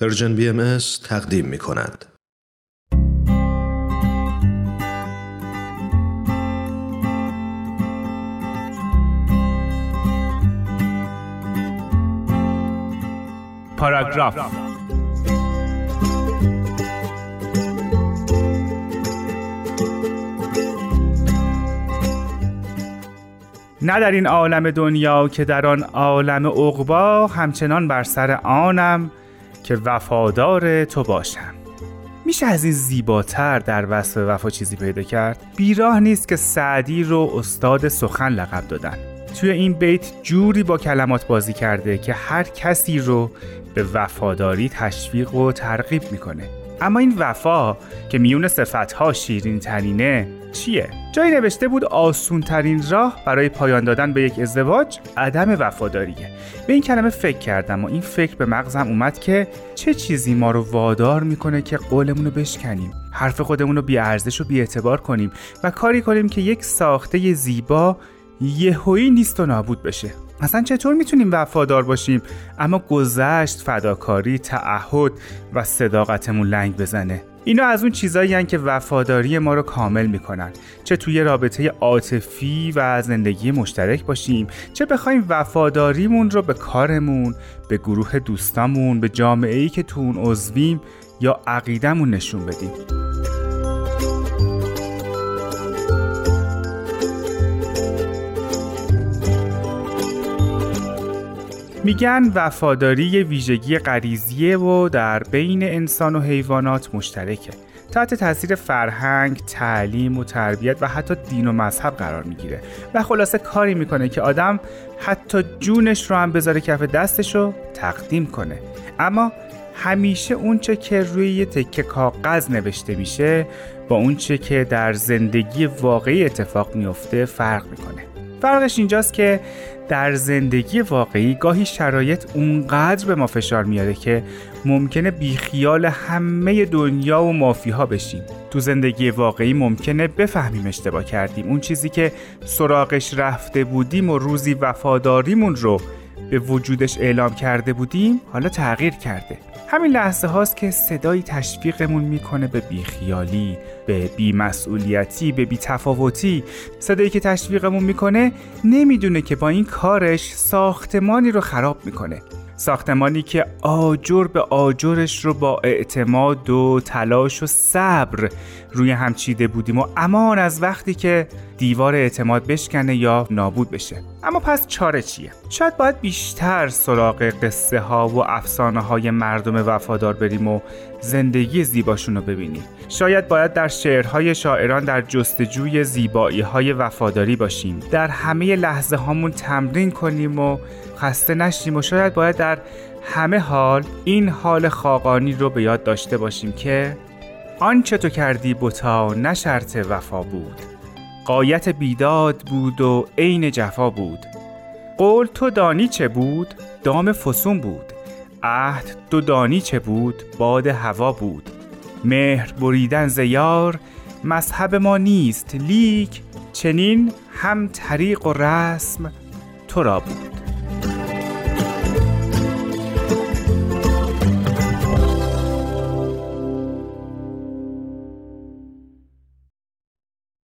پرژن بی ام تقدیم می کند. پاراگراف نه در این عالم دنیا که در آن عالم عقبا همچنان بر سر آنم که وفادار تو باشم. میشه از این زیباتر در وصف وفا چیزی پیدا کرد؟ بیراه نیست که سعدی رو استاد سخن لقب دادن. توی این بیت جوری با کلمات بازی کرده که هر کسی رو به وفاداری تشویق و ترغیب می‌کنه. اما این وفا که میون صفتها شیرین ترینه چیه؟ جایی نوشته بود آسون ترین راه برای پایان دادن به یک ازدواج عدم وفاداریه به این کلمه فکر کردم و این فکر به مغزم اومد که چه چیزی ما رو وادار می‌کنه که قولمون رو بشکنیم حرف خودمون رو بی ارزش و بی اعتبار کنیم و کاری کنیم که یک ساخته زیبا یهویی نیست و نابود بشه. اصلا چطور می‌تونیم وفادار باشیم؟ اما گذشت فداکاری تعهد و صداقتمون لنگ بزنه. اینا از اون چیزایی که وفاداری ما رو کامل می‌کنن. چه توی رابطه عاطفی و زندگی مشترک باشیم چه بخوایم وفاداریمون رو به کارمون به گروه دوستامون به جامعه ای که تو اون عضویم یا عقیدمون نشون بدیم. میگن وفاداری یه ویژگی غریزیه و در بین انسان و حیوانات مشترکه. تحت تاثیر فرهنگ، تعلیم و تربیت و حتی دین و مذهب قرار می‌گیره. و خلاصه کاری می‌کنه که آدم حتی جونش رو هم بذاره کف دستش رو تقدیم کنه. اما همیشه اونچه که روی یه تکه کاغذ نوشته میشه با اونچه که در زندگی واقعی اتفاق میفته فرق می‌کنه. فرقش اینجاست که در زندگی واقعی گاهی شرایط اونقدر به ما فشار میاره که ممکنه بیخیال همه دنیا و مافیها بشیم. تو زندگی واقعی ممکنه بفهمیم اشتباه کردیم. اون چیزی که سراغش رفته بودیم و روزی وفاداریمون رو به وجودش اعلام کرده بودیم حالا تغییر کرده. همین لحظه هاست که صدایی تشویقمون می‌کنه به بیخیالی به بیمسئولیتی به بیتفاوتی. صدایی که تشویقمون می‌کنه نمی‌دونه که با این کارش ساختمانی رو خراب می‌کنه. ساختمانی که آجر به آجرش رو با اعتماد و تلاش و صبر روی هم چیده بودیم و امان از وقتی که دیوار اعتماد بشکنه یا نابود بشه. اما پس چاره چیه؟ شاید باید بیشتر سراغ قصه ها و افسانه های مردم وفادار بریم و زندگی زیباشون رو ببینیم. شاید باید در شعرهای شاعران در جستجوی زیبایی های وفاداری باشیم. در همه لحظه هامون تمرین کنیم و خسته نشیم و شاید باید در همه حال این حال خاقانی رو به یاد داشته باشیم که آنچه تو کردی بوتا نه شرط وفا بود. قایت بیداد بود و عین جفا بود. قول تو دانی چه بود؟ دام فسون بود. عهد تو دانی چه بود؟ باد هوا بود. مهر بریدن زیار مذهب ما نیست. لیک چنین هم طریق و رسم تو را بود.